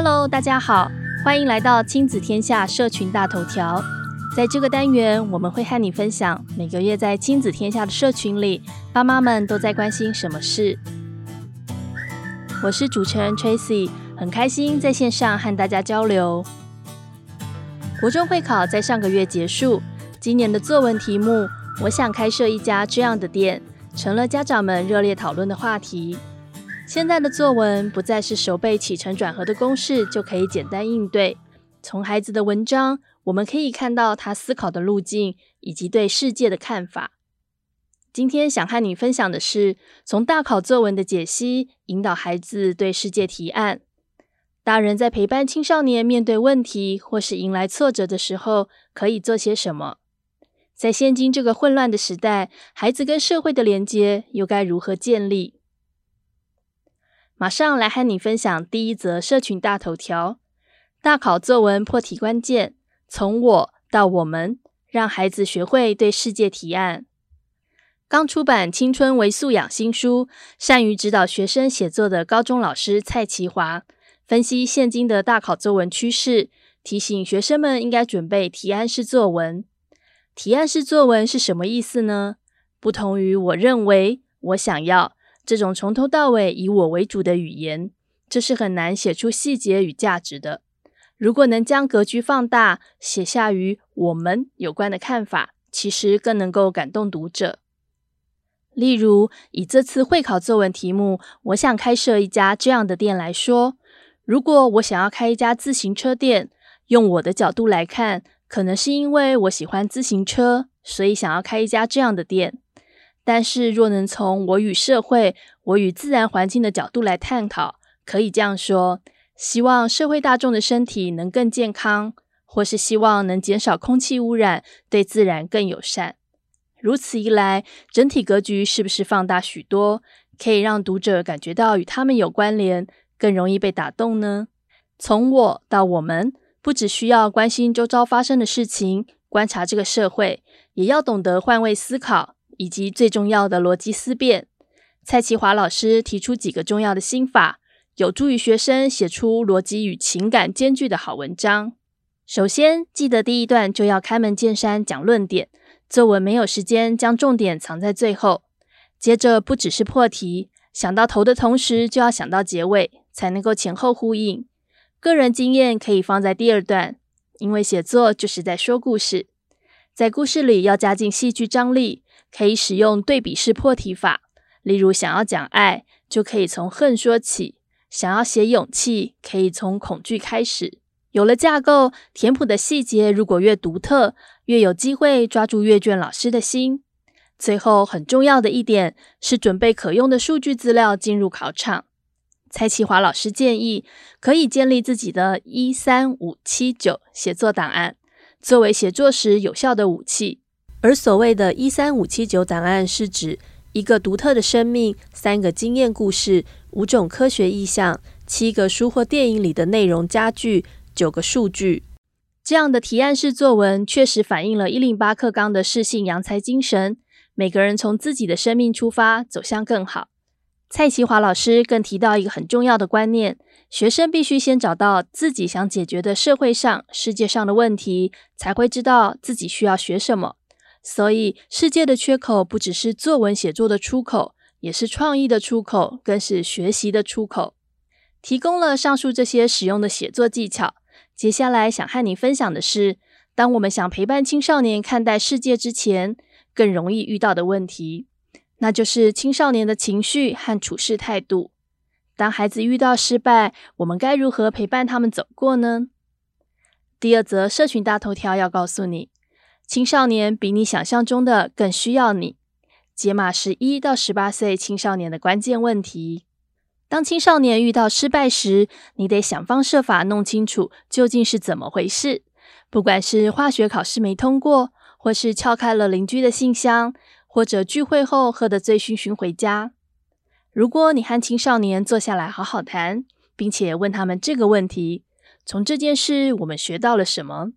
Hello，大家好，欢迎来到亲子天下社群大头条。在这个单元，我们会和你分享每个月在亲子天下的社群里，爸妈们都在关心什么事。我是主持人 Tracy，很开心在线上和大家交流。国中会考在上个月结束，今年的作文题目“我想开设一家这样的店”，成了家长们热烈讨论的话题。现在的作文不再是熟背起承转合的公式就可以简单应对。从孩子的文章，我们可以看到他思考的路径以及对世界的看法。今天想和你分享的是，从大考作文的解析，引导孩子对世界提案。大人在陪伴青少年面对问题或是迎来挫折的时候，可以做些什么？在现今这个混乱的时代，孩子跟社会的连接又该如何建立？马上来和你分享第一则社群大头条：大考作文破题关键，从我到我们，让孩子学会对世界提案。刚出版《青春为素养》新书，善于指导学生写作的高中老师蔡其华，分析现今的大考作文趋势，提醒学生们应该准备提案式作文。提案式作文是什么意思呢？不同于我认为、我想要。这种从头到尾以我为主的语言，这是很难写出细节与价值的。如果能将格局放大，写下与我们有关的看法，其实更能够感动读者。例如，以这次会考作文题目“我想开设一家这样的店”来说，如果我想要开一家自行车店，用我的角度来看，可能是因为我喜欢自行车，所以想要开一家这样的店。但是，若能从我与社会、我与自然环境的角度来探讨，可以这样说：希望社会大众的身体能更健康，或是希望能减少空气污染，对自然更友善。如此一来，整体格局是不是放大许多，可以让读者感觉到与他们有关联，更容易被打动呢？从我到我们，不只需要关心周遭发生的事情，观察这个社会，也要懂得换位思考。以及最重要的逻辑思辨，蔡其华老师提出几个重要的心法，有助于学生写出逻辑与情感兼具的好文章。首先，记得第一段就要开门见山讲论点，作文没有时间将重点藏在最后。接着，不只是破题，想到头的同时就要想到结尾，才能够前后呼应。个人经验可以放在第二段，因为写作就是在说故事，在故事里要加进戏剧张力。可以使用对比式破题法，例如想要讲爱，就可以从恨说起；想要写勇气，可以从恐惧开始。有了架构，填补的细节如果越独特，越有机会抓住阅卷老师的心。最后，很重要的一点是准备可用的数据资料进入考场。蔡启华老师建议，可以建立自己的一三五七九写作档案，作为写作时有效的武器。而所谓的“一三五七九”档案，是指一个独特的生命、三个经验故事、五种科学意象、七个书或电影里的内容家具、九个数据。这样的提案式作文确实反映了一零八课纲的适性扬才精神。每个人从自己的生命出发，走向更好。蔡其华老师更提到一个很重要的观念：学生必须先找到自己想解决的社会上、世界上的问题，才会知道自己需要学什么。所以，世界的缺口不只是作文写作的出口，也是创意的出口，更是学习的出口。提供了上述这些实用的写作技巧。接下来想和你分享的是，当我们想陪伴青少年看待世界之前，更容易遇到的问题，那就是青少年的情绪和处事态度。当孩子遇到失败，我们该如何陪伴他们走过呢？第二则社群大头条要告诉你。青少年比你想象中的更需要你。解码十一到十八岁青少年的关键问题。当青少年遇到失败时，你得想方设法弄清楚究竟是怎么回事。不管是化学考试没通过，或是撬开了邻居的信箱，或者聚会后喝得醉醺醺回家。如果你和青少年坐下来好好谈，并且问他们这个问题：从这件事我们学到了什么？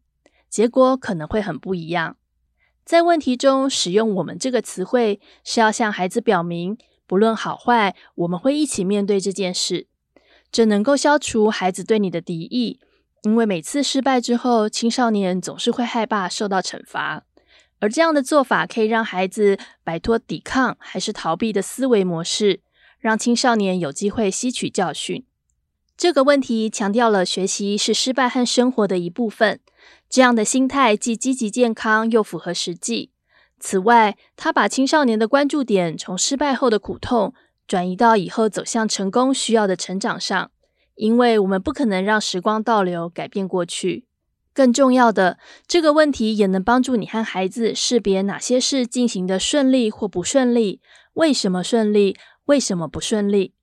结果可能会很不一样。在问题中使用“我们”这个词汇，是要向孩子表明，不论好坏，我们会一起面对这件事。这能够消除孩子对你的敌意，因为每次失败之后，青少年总是会害怕受到惩罚，而这样的做法可以让孩子摆脱抵抗还是逃避的思维模式，让青少年有机会吸取教训。这个问题强调了学习是失败和生活的一部分，这样的心态既积极健康又符合实际。此外，他把青少年的关注点从失败后的苦痛转移到以后走向成功需要的成长上，因为我们不可能让时光倒流改变过去。更重要的，这个问题也能帮助你和孩子识别哪些事进行得顺利或不顺利，为什么顺利，为什么不顺利。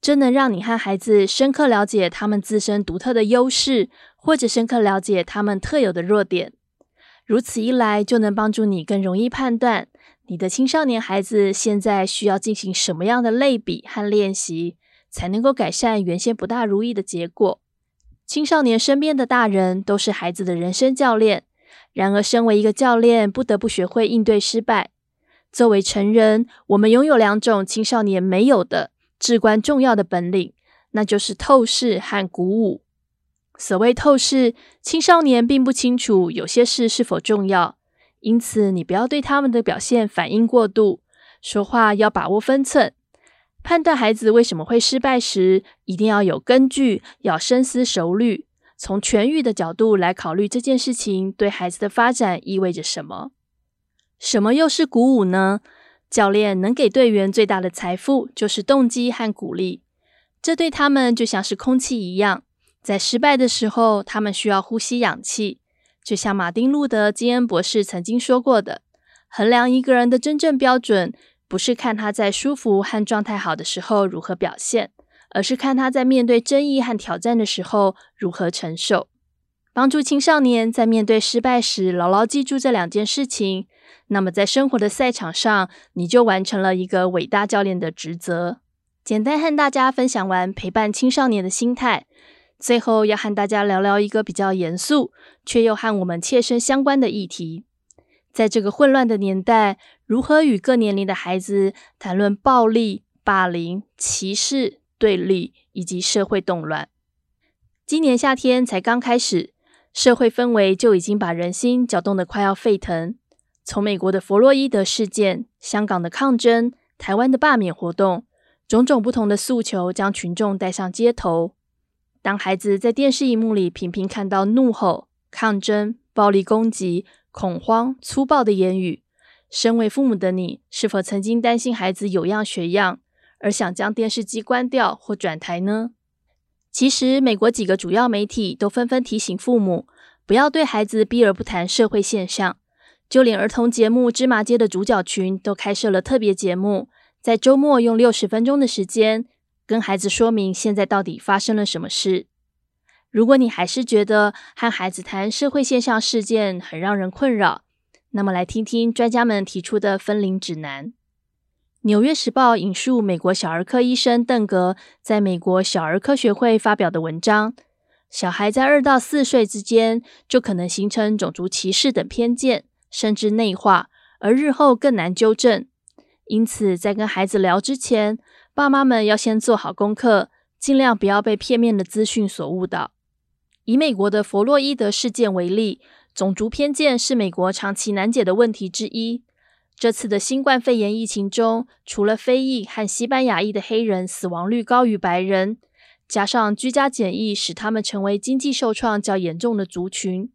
这能让你和孩子深刻了解他们自身独特的优势，或者深刻了解他们特有的弱点。如此一来，就能帮助你更容易判断你的青少年孩子现在需要进行什么样的类比和练习，才能够改善原先不大如意的结果。青少年身边的大人都是孩子的人生教练，然而，身为一个教练，不得不学会应对失败。作为成人，我们拥有两种青少年没有的至关重要的本领，那就是透视和鼓舞。所谓透视，青少年并不清楚有些事是否重要，因此你不要对他们的表现反应过度，说话要把握分寸。判断孩子为什么会失败时，一定要有根据，要深思熟虑，从全域的角度来考虑这件事情对孩子的发展意味着什么。什么又是鼓舞呢？教练能给队员最大的财富就是动机和鼓励，这对他们就像是空气一样。在失败的时候，他们需要呼吸氧气，就像马丁·路德·金恩博士曾经说过的：“衡量一个人的真正标准，不是看他在舒服和状态好的时候如何表现，而是看他在面对争议和挑战的时候如何承受。”帮助青少年在面对失败时牢牢记住这两件事情，那么在生活的赛场上，你就完成了一个伟大教练的职责。简单和大家分享完陪伴青少年的心态。最后要和大家聊聊一个比较严肃，却又和我们切身相关的议题。在这个混乱的年代，如何与各年龄的孩子谈论暴力、霸凌、歧视、对立以及社会动乱？今年夏天才刚开始，社会氛围就已经把人心搅动得快要沸腾。从美国的弗洛伊德事件、香港的抗争、台湾的罢免活动，种种不同的诉求将群众带上街头。当孩子在电视荧幕里频频看到怒吼、抗争、暴力攻击、恐慌、粗暴的言语，身为父母的你，是否曾经担心孩子有样学样，而想将电视机关掉或转台呢？其实，美国几个主要媒体都纷纷提醒父母，不要对孩子避而不谈社会现象。就连儿童节目《芝麻街的主角群》都开设了特别节目，在周末用六十分钟的时间。跟孩子说明现在到底发生了什么事。如果你还是觉得和孩子谈社会现象事件很让人困扰，那么来听听专家们提出的分龄指南。《纽约时报》引述美国小儿科医生邓格在美国小儿科学会发表的文章：小孩在二到四岁之间就可能形成种族歧视等偏见，甚至内化，而日后更难纠正。因此，在跟孩子聊之前，爸妈们要先做好功课，尽量不要被片面的资讯所误导。以美国的弗洛伊德事件为例，种族偏见是美国长期难解的问题之一。这次的新冠肺炎疫情中，除了非裔和西班牙裔的黑人死亡率高于白人，加上居家检疫使他们成为经济受创较严重的族群，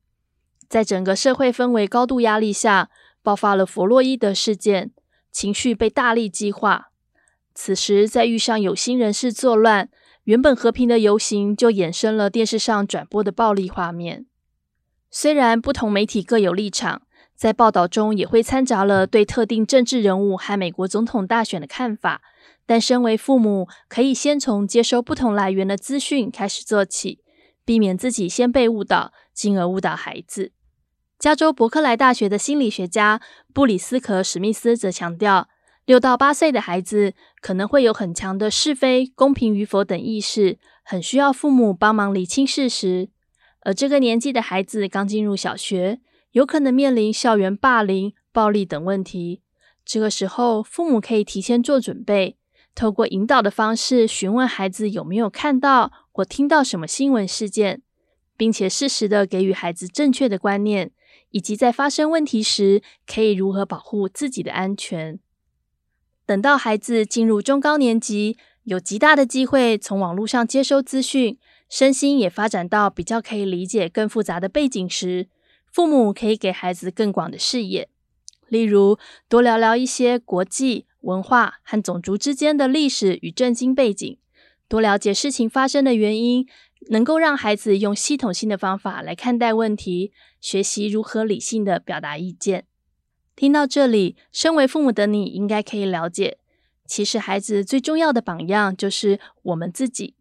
在整个社会氛围高度压力下，爆发了弗洛伊德事件，情绪被大力激化。此时，再遇上有心人士作乱，原本和平的游行就衍生了电视上转播的暴力画面。虽然不同媒体各有立场，在报道中也会掺杂了对特定政治人物和美国总统大选的看法，但身为父母，可以先从接收不同来源的资讯开始做起，避免自己先被误导，进而误导孩子。加州伯克莱大学的心理学家布里斯克·史密斯则强调，六到八岁的孩子可能会有很强的是非、公平与否等意识，很需要父母帮忙理清事实。而这个年纪的孩子刚进入小学，有可能面临校园霸凌、暴力等问题。这个时候，父母可以提前做准备，透过引导的方式询问孩子有没有看到或听到什么新闻事件，并且适时的给予孩子正确的观念，以及在发生问题时可以如何保护自己的安全。等到孩子进入中高年级，有极大的机会从网络上接收资讯，身心也发展到比较可以理解更复杂的背景时，父母可以给孩子更广的视野，例如多聊聊一些国际文化和种族之间的历史与震惊背景，多了解事情发生的原因，能够让孩子用系统性的方法来看待问题，学习如何理性的表达意见。听到这里，身为父母的你应该可以了解，其实孩子最重要的榜样就是我们自己。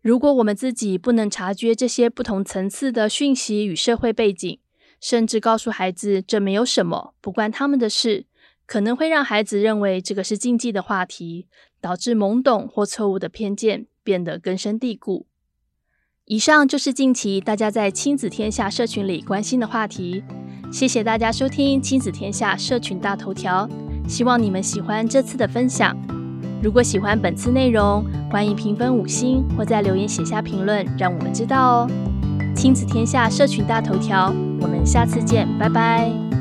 如果我们自己不能察觉这些不同层次的讯息与社会背景，甚至告诉孩子这没有什么，不关他们的事，可能会让孩子认为这个是禁忌的话题，导致懵懂或错误的偏见变得根深蒂固。以上就是近期大家在亲子天下社群里关心的话题。谢谢大家收听亲子天下社群大头条，希望你们喜欢这次的分享。如果喜欢本次内容，欢迎评分五星或在留言写下评论，让我们知道哦。亲子天下社群大头条，我们下次见，拜拜。